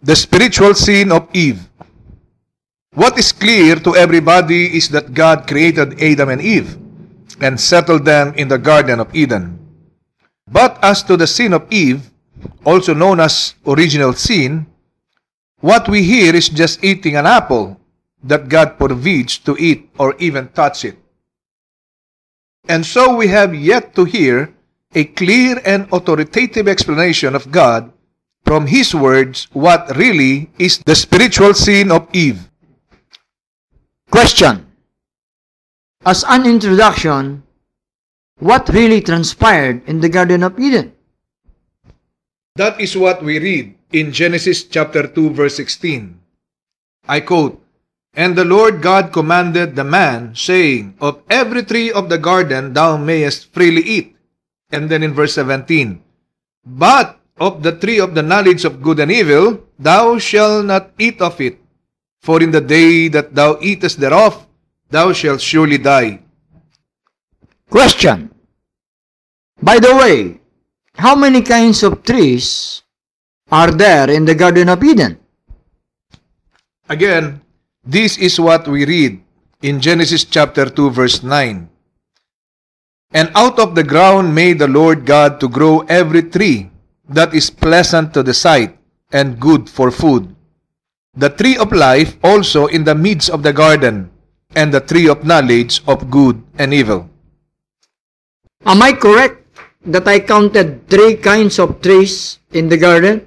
The spiritual sin of Eve. What is clear to everybody is that God created Adam and Eve and settled them in the Garden of Eden. But as to the sin of Eve, also known as original sin, what we hear is just eating an apple that God forbids to eat or even touch it. And so we have yet to hear a clear and authoritative explanation of God from His words what really is the spiritual sin of Eve. Question. As an introduction, what really transpired in the Garden of Eden? That is what we read in Genesis chapter 2 verse 16. I quote, And the Lord God commanded the man, saying, Of every tree of the garden thou mayest freely eat. And then in verse 17, But of the tree of the knowledge of good and evil thou shalt not eat of it, for in the day that thou eatest thereof thou shalt surely die. Question. By the way, how many kinds of trees are there in the Garden of Eden? Again, this is what we read in Genesis chapter 2 verse 9. And out of the ground made the Lord God to grow every tree that is pleasant to the sight and good for food. The tree of life also in the midst of the garden, and the tree of knowledge of good and evil. Am I correct that I counted three kinds of trees in the garden?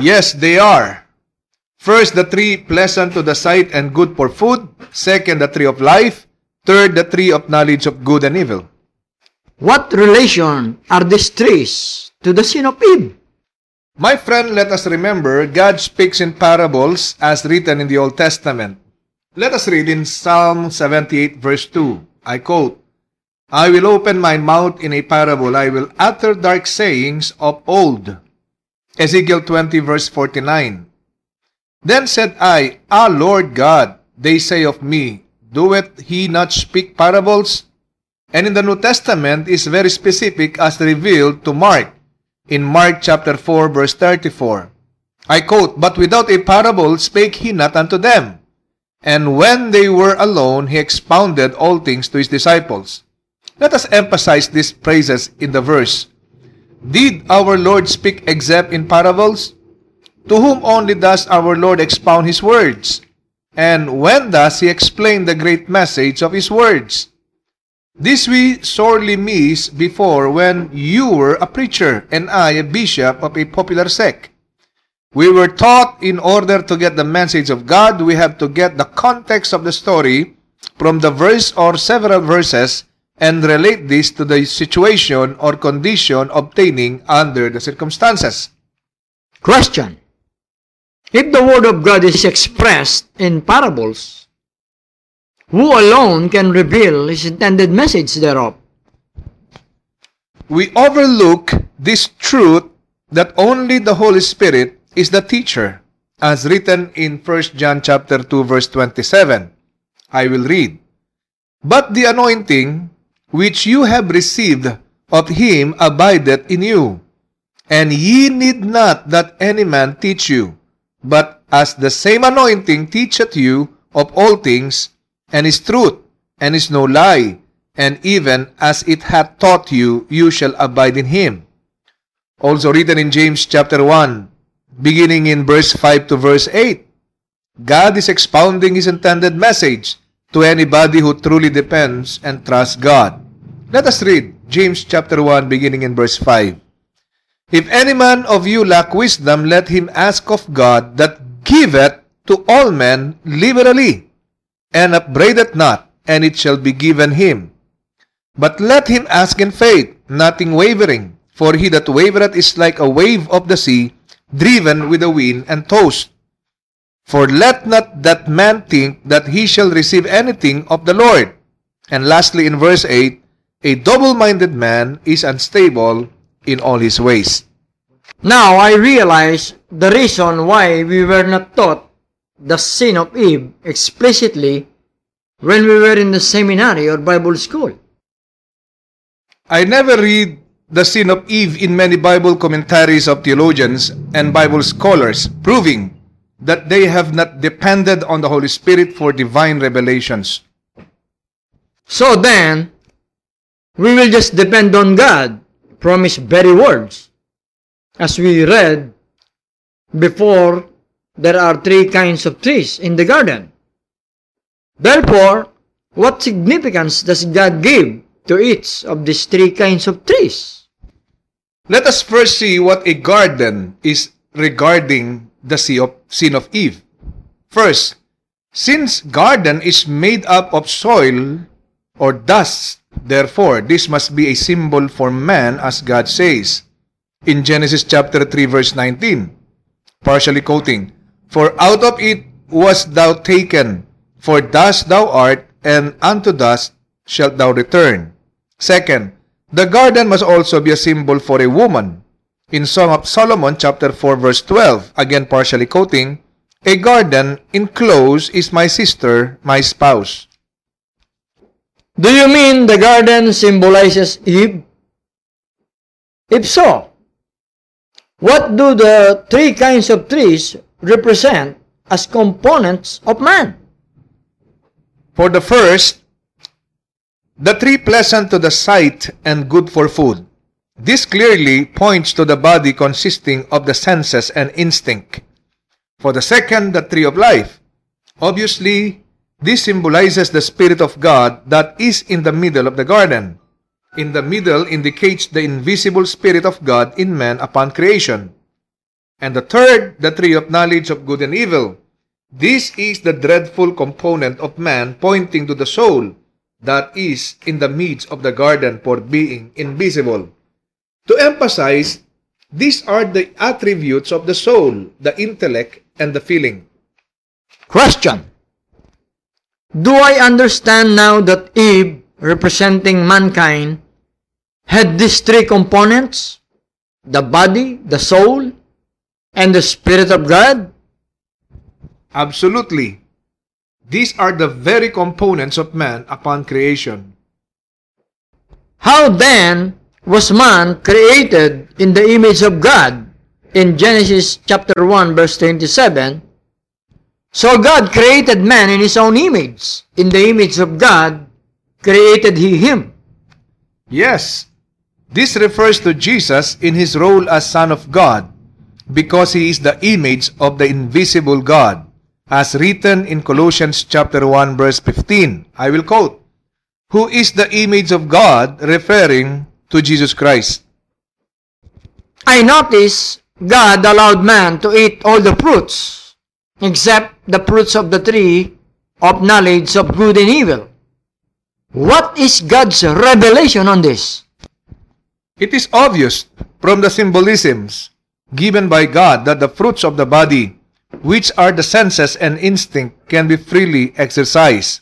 Yes, they are. First, the tree pleasant to the sight and good for food. Second, the tree of life. Third, the tree of knowledge of good and evil. What relation are these trees to the sin of Eve? My friend, let us remember God speaks in parables as written in the Old Testament. Let us read in Psalm 78 verse 2. I quote, I will open my mouth in a parable. I will utter dark sayings of old. Ezekiel 20 verse 49. Then said I, Ah Lord God, they say of me, doeth he not speak parables? And in the New Testament is very specific as revealed to Mark in Mark chapter 4 verse 34. I quote, But without a parable spake he not unto them. And when they were alone, he expounded all things to his disciples. Let us emphasize these phrases in the verse. Did our Lord speak except in parables? To whom only does our Lord expound his words? And when does he explain the great message of his words? This we sorely miss before when you were a preacher and I a bishop of a popular sect. We were taught in order to get the message of God, we have to get the context of the story from the verse or several verses and relate this to the situation or condition obtaining under the circumstances. Question. If the Word of God is expressed in parables, who alone can reveal His intended message thereof? We overlook this truth that only the Holy Spirit is the teacher, as written in 1 John chapter 2 verse 27. I will read. But the anointing which you have received of him abideth in you, and ye need not that any man teach you, but as the same anointing teacheth you of all things, and is truth, and is no lie, and even as it hath taught you, you shall abide in him. Also written in James chapter 1, beginning in verse 5 to verse 8. God is expounding His intended message to anybody who truly depends and trusts God. Let us read James chapter 1 beginning in verse 5. If any man of you lack wisdom, let him ask of God that giveth to all men liberally, and upbraideth not, and it shall be given him. But let him ask in faith, nothing wavering, for he that wavereth is like a wave of the sea, driven with the wind and tossed. For let not that man think that he shall receive anything of the Lord. And lastly, in verse 8, a double-minded man is unstable in all his ways. Now I realize the reason why we were not taught the sin of Eve explicitly when we were in the seminary or Bible school. I never read the sin of Eve in many Bible commentaries of theologians and Bible scholars, proving that they have not depended on the Holy Spirit for divine revelations. So then, we will just depend on God from His very words. As we read before, there are three kinds of trees in the garden. Therefore, what significance does God give to each of these three kinds of trees? Let us first see what a garden is regarding the sin of Eve. First, since garden is made up of soil or dust, therefore this must be a symbol for man as God says in Genesis chapter 3 verse 19, partially quoting, For out of it was thou taken, for dust thou art, and unto dust shalt thou return. Second, the garden must also be a symbol for a woman. In Song of Solomon chapter 4 verse 12, again partially quoting, A garden enclosed is my sister, my spouse. Do you mean the garden symbolizes Eve? If so, what do the three kinds of trees represent as components of man? For the first, the tree pleasant to the sight and good for food. This clearly points to the body consisting of the senses and instinct. For the second, the tree of life. Obviously, this symbolizes the Spirit of God that is in the middle of the garden. In the middle indicates the invisible Spirit of God in man upon creation. And the third, the tree of knowledge of good and evil. This is the dreadful component of man pointing to the soul that is in the midst of the garden for being invisible. To emphasize, these are the attributes of the soul, the intellect, and the feeling. Question. Do I understand now that Eve, representing mankind, had these three components? The body, the soul, and the Spirit of God? Absolutely. These are the very components of man upon creation. How then was man created in the image of God? In Genesis chapter 1 verse 27, So God created man in his own image. In the image of God created he him. Yes, this refers to Jesus in his role as Son of God because he is the image of the invisible God as written in Colossians chapter 1 verse 15. I will quote, Who is the image of God referring to Jesus Christ. I notice God allowed man to eat all the fruits except the fruits of the tree of knowledge of good and evil. What is God's revelation on this? It is obvious from the symbolisms given by God that the fruits of the body which are the senses and instinct, can be freely exercised.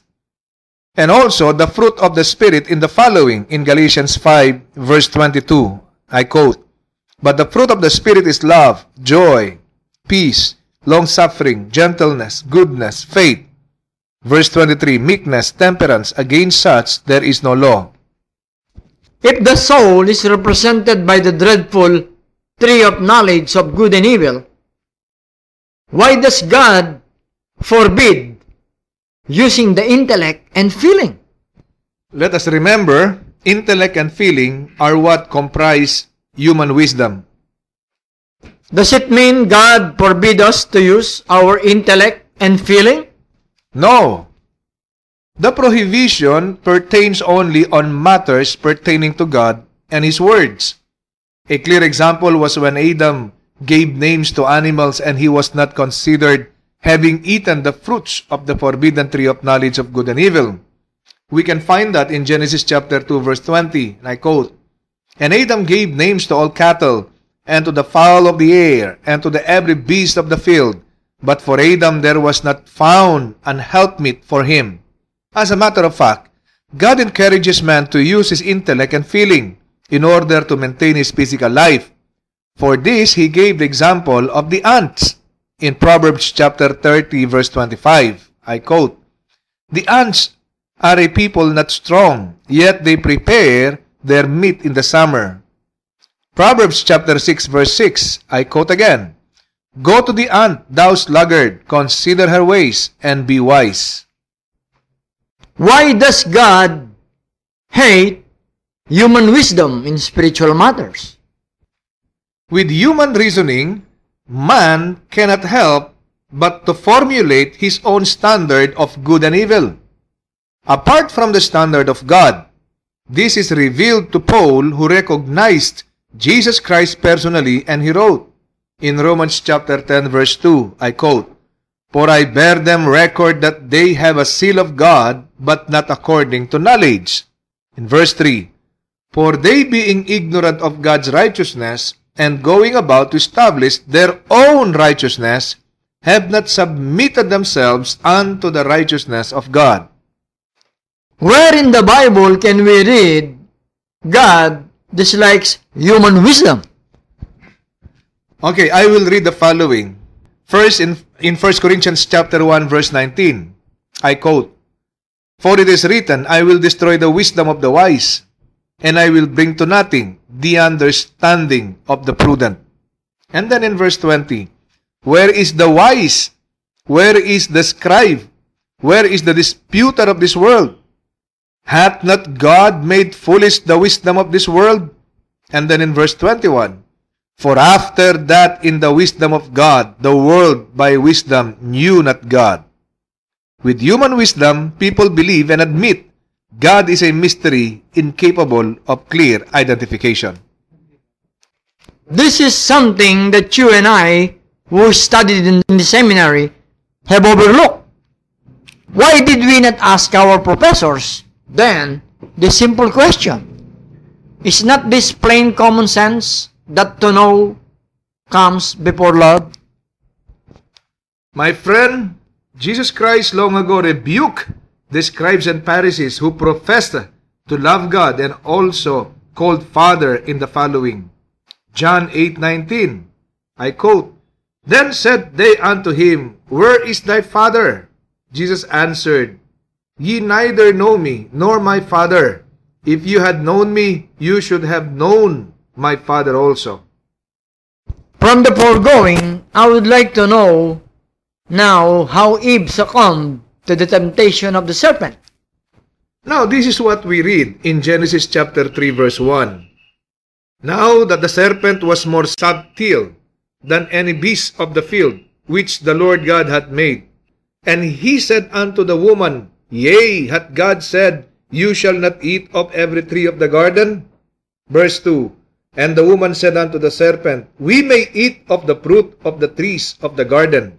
And also the fruit of the Spirit in the following in Galatians 5 verse 22. I quote, But the fruit of the Spirit is love, joy, peace, long-suffering, gentleness, goodness, faith. Verse 23, meekness, temperance, against such there is no law. If the soul is represented by the dreadful tree of knowledge of good and evil, why does God forbid using the intellect and feeling? Let us remember, intellect and feeling are what comprise human wisdom. Does it mean God forbid us to use our intellect and feeling? No. The prohibition pertains only on matters pertaining to God and His words. A clear example was when Adam gave names to animals and he was not considered having eaten the fruits of the forbidden tree of knowledge of good and evil. We can find that in Genesis chapter 2 verse 20, and I quote, And Adam gave names to all cattle, and to the fowl of the air, and to the every beast of the field. But for Adam there was not found an helpmeet for him. As a matter of fact, God encourages man to use his intellect and feeling in order to maintain his physical life. For this, he gave the example of the ants in Proverbs chapter 30 verse 25. I quote, The ants are a people not strong, yet they prepare their meat in the summer. Proverbs chapter 6 verse 6, I quote again, Go to the ant, thou sluggard, consider her ways, and be wise. Why does God hate human wisdom in spiritual matters? With human reasoning, man cannot help but to formulate his own standard of good and evil. Apart from the standard of God, this is revealed to Paul who recognized Jesus Christ personally and he wrote in Romans chapter 10 verse 2, I quote, For I bear them record that they have a seal of God, but not according to knowledge. In verse 3, For they being ignorant of God's righteousness, and going about to establish their own righteousness, have not submitted themselves unto the righteousness of God. Where in the Bible can we read God dislikes human wisdom? Okay, I will read the following. First, in, in 1 Corinthians chapter 1, verse 19, I quote, For it is written, I will destroy the wisdom of the wise, and I will bring to nothing the understanding of the prudent. And then in verse 20, Where is the wise? Where is the scribe? Where is the disputer of this world? Hath not God made foolish the wisdom of this world? And then in verse 21, For after that in the wisdom of God, the world by wisdom knew not God. With human wisdom, people believe and admit God is a mystery incapable of clear identification. This is something that you and I, who studied in the seminary, have overlooked. Why did we not ask our professors then the simple question? Is not this plain common sense that to know comes before love? My friend, Jesus Christ long ago rebuked the scribes and Pharisees who professed to love God and also called Father in the following. John 8:19. I quote, Then said they unto him, Where is thy Father? Jesus answered, Ye neither know me nor my Father. If you had known me, you should have known my Father also. From the foregoing, I would like to know now how Eve succumbed to the temptation of the serpent. Now, this is what we read in Genesis chapter 3 verse 1. Now that the serpent was more subtle than any beast of the field, which the Lord God had made. And he said unto the woman, Yea, hath God said, You shall not eat of every tree of the garden? Verse 2, And the woman said unto the serpent, We may eat of the fruit of the trees of the garden.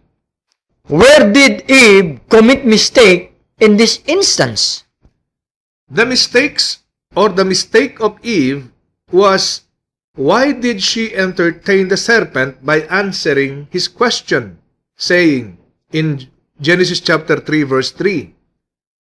Where did Eve commit mistake in this instance? The mistakes or the mistake of Eve was why did she entertain the serpent by answering his question, saying in Genesis chapter 3 verse 3,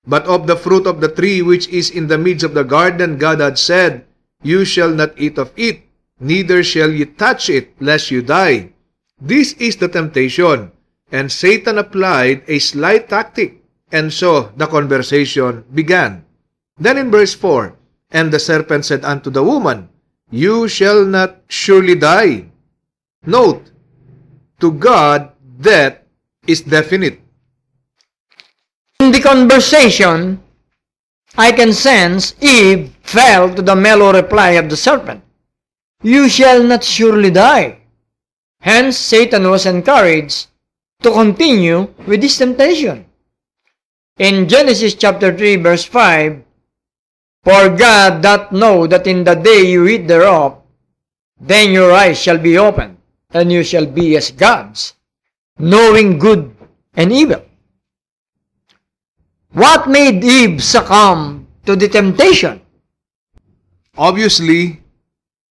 But of the fruit of the tree which is in the midst of the garden God had said, You shall not eat of it, neither shall ye touch it, lest you die. This is the temptation, and Satan applied a slight tactic, and so the conversation began. Then in verse 4, And the serpent said unto the woman, You shall not surely die. Note, to God, death is definite. In the conversation, I can sense Eve fell to the mellow reply of the serpent. You shall not surely die. Hence, Satan was encouraged to continue with this temptation. In Genesis chapter 3 verse 5, For God doth know that in the day you eat thereof, then your eyes shall be opened, and you shall be as gods, knowing good and evil. What made Eve succumb to the temptation? Obviously,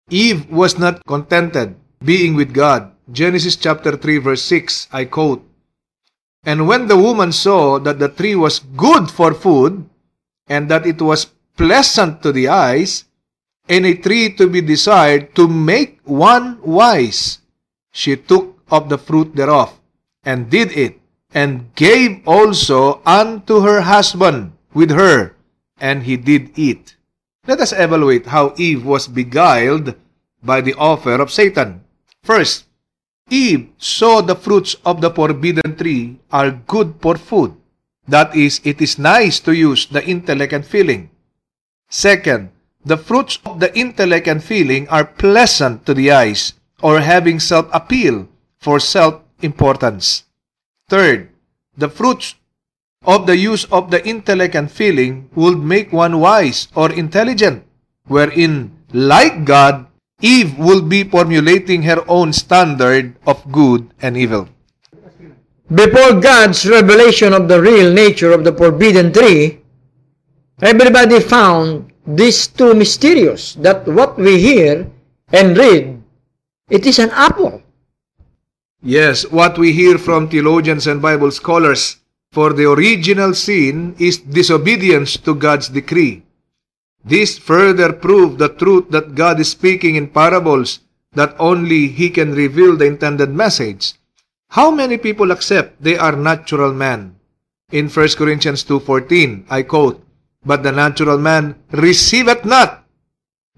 Eve was not contented being with God. Genesis chapter 3 verse 6, I quote, And when the woman saw that the tree was good for food, and that it was pleasant to the eyes, and a tree to be desired to make one wise, she took of the fruit thereof, and did it, and gave also unto her husband with her, and he did eat. Let us evaluate how Eve was beguiled by the offer of Satan. First, Eve saw the fruits of the forbidden tree are good for food. That is, it is nice to use the intellect and feeling. Second, the fruits of the intellect and feeling are pleasant to the eyes or having self-appeal for self-importance. Third, the fruits of the use of the intellect and feeling would make one wise or intelligent, wherein, like God, Eve will be formulating her own standard of good and evil. Before God's revelation of the real nature of the forbidden tree, everybody found these two mysterious that what we hear and read, it is an apple. Yes, what we hear from theologians and Bible scholars for the original sin is disobedience to God's decree. This further proved the truth that God is speaking in parables that only He can reveal the intended message. How many people accept they are natural man? In 1 Corinthians 2.14, I quote, But the natural man receiveth not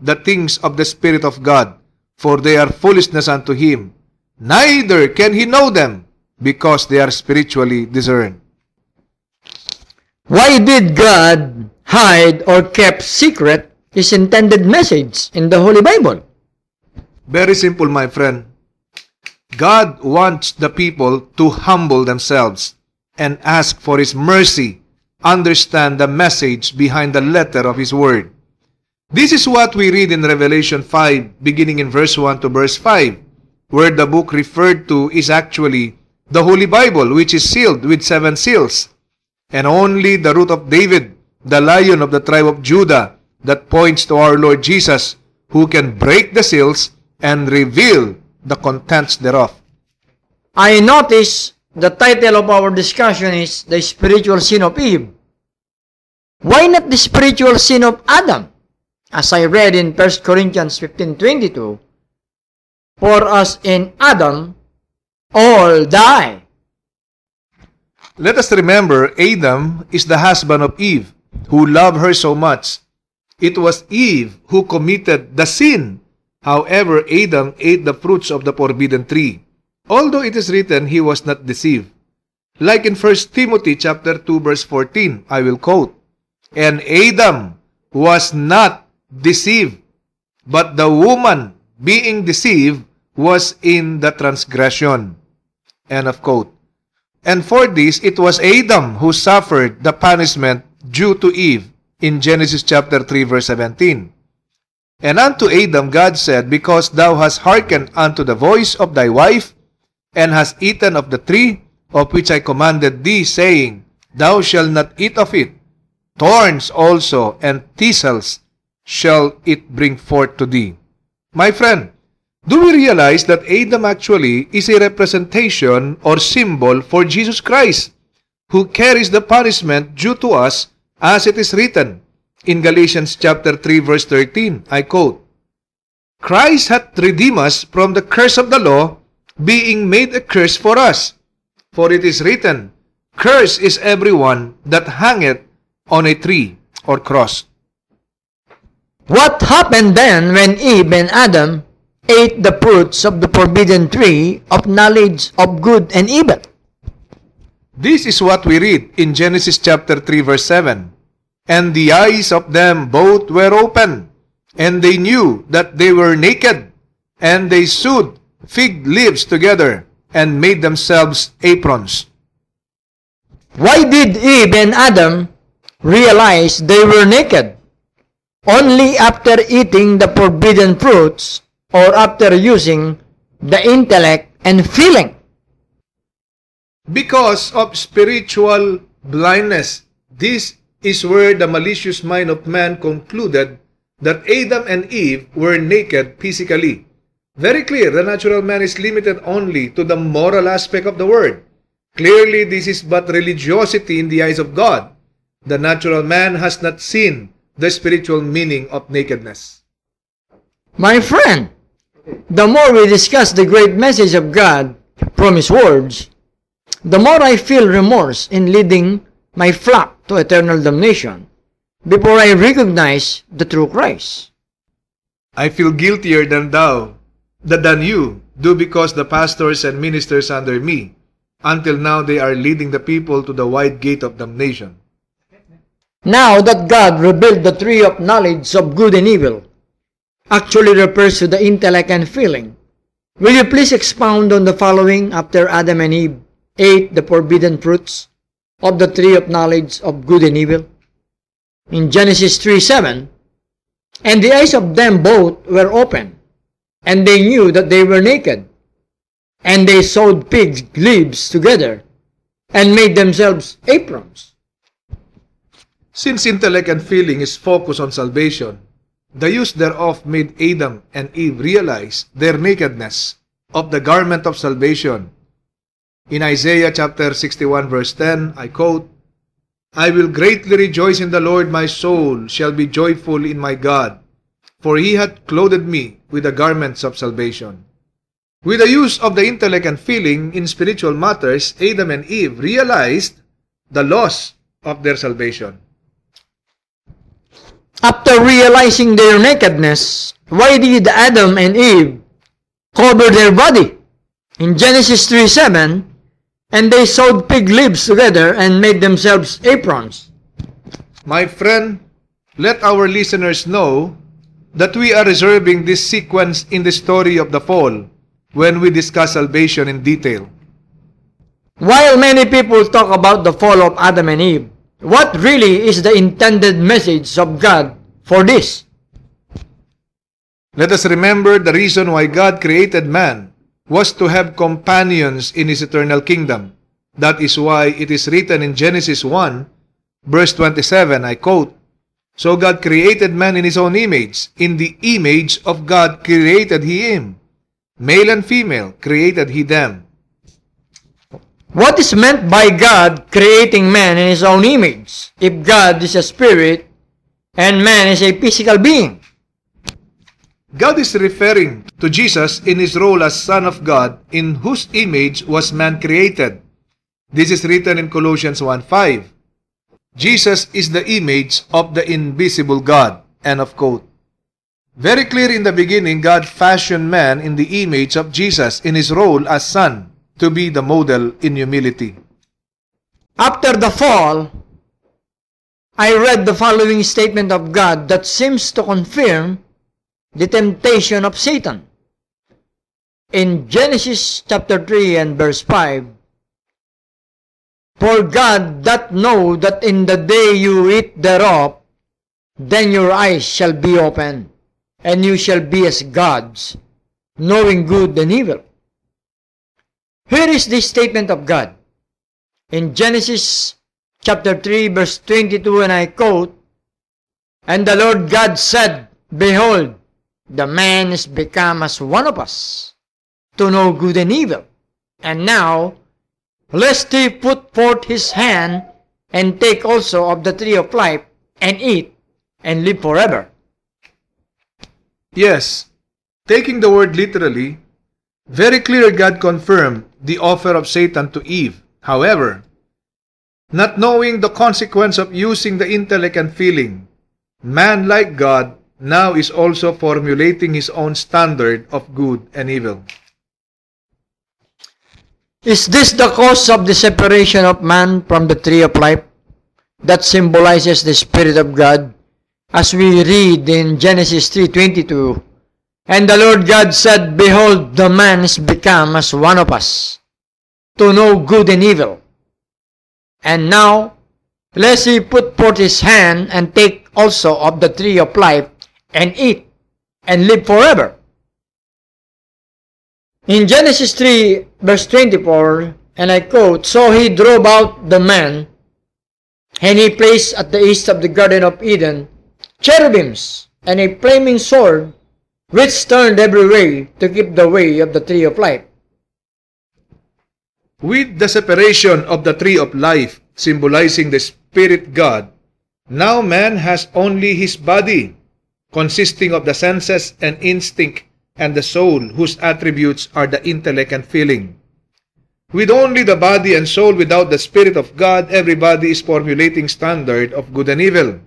the things of the Spirit of God, for they are foolishness unto him. Neither can he know them, because they are spiritually discerned. Why did God hide or kept secret his intended message in the Holy Bible? Very simple, my friend. God wants the people to humble themselves and ask for His mercy, understand the message behind the letter of His Word. This is what we read in Revelation 5, beginning in verse 1 to verse 5, where the book referred to is actually the Holy Bible, which is sealed with seven seals. And only the root of David, the lion of the tribe of Judah, that points to our Lord Jesus, who can break the seals and reveal the contents thereof. I notice the title of our discussion is The Spiritual Sin of Eve. Why not the spiritual sin of Adam? As I read in 1 Corinthians 15.22, For us in Adam, all die. Let us remember Adam is the husband of Eve, who loved her so much. It was Eve who committed the sin. However, Adam ate the fruits of the forbidden tree. Although it is written he was not deceived. Like in 1 Timothy chapter 2 verse 14, I will quote, And Adam was not deceived, but the woman being deceived was in the transgression. End of quote. And for this, it was Adam who suffered the punishment due to Eve in Genesis chapter 3 verse 17. And unto Adam God said, Because thou hast hearkened unto the voice of thy wife, and hast eaten of the tree of which I commanded thee, saying, Thou shalt not eat of it. Thorns also and thistles shall it bring forth to thee. My friend, do we realize that Adam actually is a representation or symbol for Jesus Christ, who carries the punishment due to us as it is written in Galatians chapter 3 verse 13. I quote, Christ hath redeemed us from the curse of the law, being made a curse for us. For it is written, Curse is everyone that hangeth on a tree or cross. What happened then when Eve and Adam ate the fruits of the forbidden tree of knowledge of good and evil? This is what we read in Genesis chapter 3 verse 7. And the eyes of them both were open, and they knew that they were naked, and they sewed fig leaves together and made themselves aprons. Why did Eve and Adam realize they were naked? Only after eating the forbidden fruits or after using the intellect and feeling. Because of spiritual blindness, this is where the malicious mind of man concluded that Adam and Eve were naked physically. Very clear, the natural man is limited only to the moral aspect of the word. Clearly, this is but religiosity in the eyes of God. The natural man has not seen the spiritual meaning of nakedness. My friend, the more we discuss the great message of God from His words, the more I feel remorse in leading my flock to eternal damnation before I recognize the true Christ. I feel guiltier than thou, than you, do because the pastors and ministers under me, until now they are leading the people to the wide gate of damnation. Now that God revealed the tree of knowledge of good and evil, actually refers to the intellect and feeling. Will you please expound on the following after Adam and Eve ate the forbidden fruits of the tree of knowledge of good and evil? In Genesis 3 7, and the eyes of them both were open, and they knew that they were naked. And they sewed fig leaves together, and made themselves aprons. Since intellect and feeling is focused on salvation, the use thereof made Adam and Eve realize their nakedness of the garment of salvation. In Isaiah chapter 61 verse 10, I quote, I will greatly rejoice in the Lord, my soul shall be joyful in my God, for he hath clothed me with the garments of salvation. With the use of the intellect and feeling in spiritual matters, Adam and Eve realized the loss of their salvation. After realizing their nakedness, why did Adam and Eve cover their body? In Genesis 3 7, and they sewed fig leaves together and made themselves aprons. My friend, let our listeners know that we are reserving this sequence in the story of the fall when we discuss salvation in detail. While many people talk about the fall of Adam and Eve, what really is the intended message of God for this? Let us remember the reason why God created man was to have companions in his eternal kingdom. That is why it is written in Genesis 1, verse 27, I quote, So God created man in his own image. In the image of God created he him. Male and female created he them. What is meant by God creating man in his own image if God is a spirit and man is a physical being? God is referring to Jesus in his role as Son of God, in whose image was man created. This is written in Colossians 1.5. Jesus is the image of the invisible God. End of quote. Very clear in the beginning, God fashioned man in the image of Jesus in his role as Son to be the model in humility. After the fall, I read the following statement of God that seems to confirm the temptation of Satan. In Genesis chapter 3 and verse 5, For God doth know that in the day you eat thereof, then your eyes shall be opened, and you shall be as gods, knowing good and evil. Here is the statement of God. In Genesis chapter 3 verse 22 and I quote, And the Lord God said, Behold, the man is become as one of us, to know good and evil. And now, lest he put forth his hand, and take also of the tree of life, and eat, and live forever. Yes, taking the word literally, very clear God confirmed the offer of Satan to Eve. However, not knowing the consequence of using the intellect and feeling, man like God now is also formulating his own standard of good and evil. Is this the cause of the separation of man from the tree of life that symbolizes the Spirit of God? As we read in Genesis 3.22, And the Lord God said, Behold, the man is become as one of us, to know good and evil. And now, lest he put forth his hand and take also of the tree of life, and eat, and live forever. In Genesis 3, verse 24, and I quote, So he drove out the man, and he placed at the east of the Garden of Eden cherubims and a flaming sword, which turned every way to keep the way of the tree of life. With the separation of the tree of life symbolizing the Spirit God, now man has only his body, consisting of the senses and instinct and the soul whose attributes are the intellect and feeling. With only the body and soul without the Spirit of God, everybody is formulating standard of good and evil.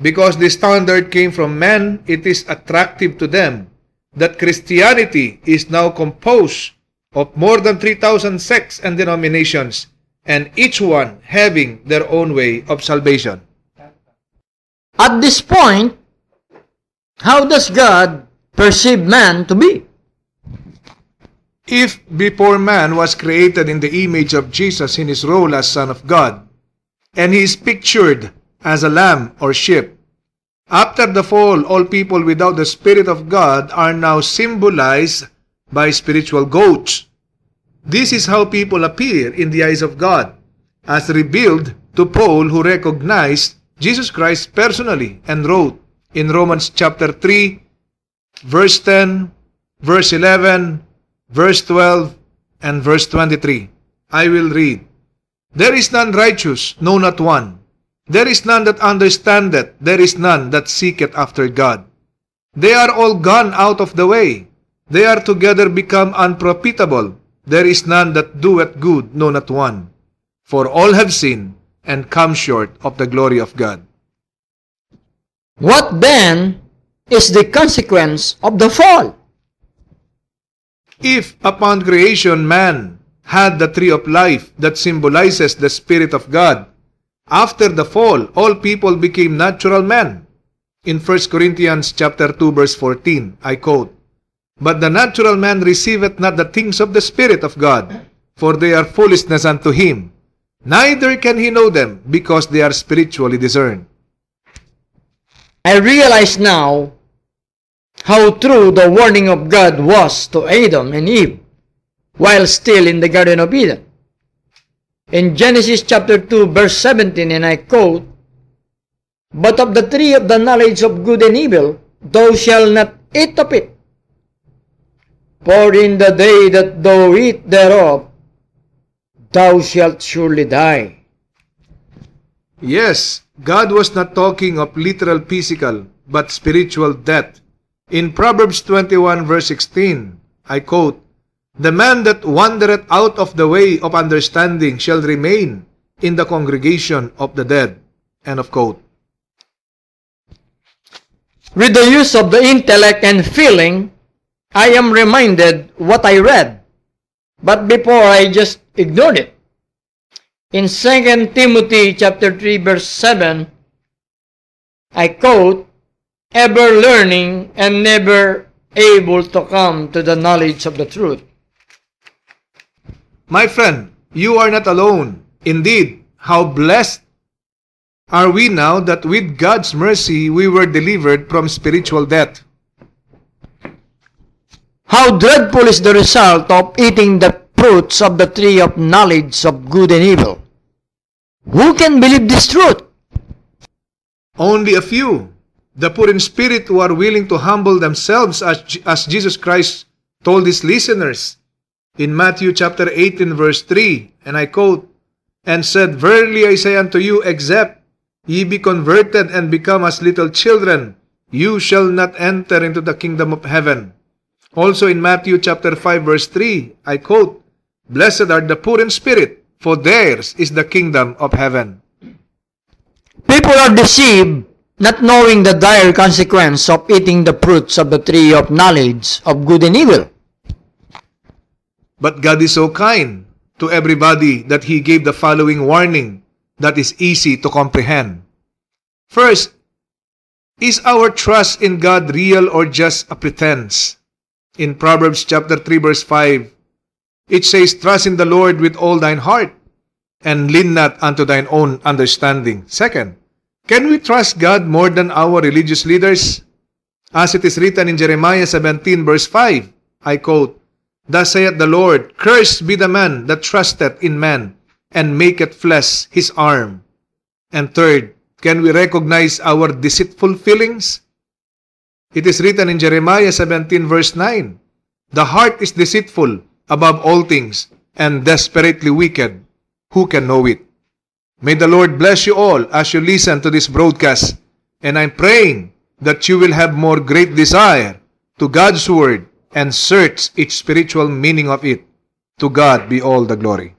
Because the standard came from men, it is attractive to them that Christianity is now composed of more than 3,000 sects and denominations, and each one having their own way of salvation. At this point, how does God perceive man to be? If before man was created in the image of Jesus in his role as Son of God, and he is pictured as a lamb or sheep, after the fall, all people without the Spirit of God are now symbolized by spiritual goats. This is how people appear in the eyes of God, as revealed to Paul who recognized Jesus Christ personally and wrote in Romans chapter 3, verse 10, verse 11, verse 12, and verse 23. I will read. There is none righteous, no not one. There is none that understandeth, there is none that seeketh after God. They are all gone out of the way. They are together become unprofitable. There is none that doeth good, no not one. For all have sinned and come short of the glory of God. What then is the consequence of the fall? If upon creation man had the tree of life that symbolizes the Spirit of God, after the fall, all people became natural men. In 1 Corinthians chapter 2 verse 14, I quote, But the natural man receiveth not the things of the Spirit of God, for they are foolishness unto him. Neither can he know them, because they are spiritually discerned. I realize now how true the warning of God was to Adam and Eve while still in the Garden of Eden. In Genesis chapter 2 verse 17 and I quote, But of the tree of the knowledge of good and evil, thou shalt not eat of it. For in the day that thou eat thereof, thou shalt surely die. Yes, God was not talking of literal physical, but spiritual death. In Proverbs 21 verse 16, I quote, The man that wandereth out of the way of understanding shall remain in the congregation of the dead. End of quote. With the use of the intellect and feeling, I am reminded what I read, but before I just ignored it. In 2 Timothy chapter 3 verse 7, I quote, ever learning and never able to come to the knowledge of the truth. My friend, you are not alone. Indeed, how blessed are we now that with God's mercy we were delivered from spiritual death. How dreadful is the result of eating the fruits of the tree of knowledge of good and evil. Who can believe this truth? Only a few, the poor in spirit who are willing to humble themselves as, as Jesus Christ told his listeners in Matthew chapter 18 verse 3, and I quote, And said, Verily I say unto you, except ye be converted and become as little children, you shall not enter into the kingdom of heaven. Also in Matthew chapter 5 verse 3, I quote, Blessed are the poor in spirit, for theirs is the kingdom of heaven. People are deceived, not knowing the dire consequence of eating the fruits of the tree of knowledge of good and evil. But God is so kind to everybody that He gave the following warning that is easy to comprehend. First, is our trust in God real or just a pretense? In Proverbs chapter 3 verse 5, it says, Trust in the Lord with all thine heart, and lean not unto thine own understanding. Second, can we trust God more than our religious leaders? As it is written in Jeremiah 17 verse 5, I quote, Thus saith the Lord, Cursed be the man that trusteth in man, and maketh flesh his arm. And third, can we recognize our deceitful feelings? It is written in Jeremiah 17 verse 9, The heart is deceitful above all things, and desperately wicked. Who can know it? May the Lord bless you all as you listen to this broadcast, and I'm praying that you will have more great desire to God's Word and search its spiritual meaning of it. To God be all the glory.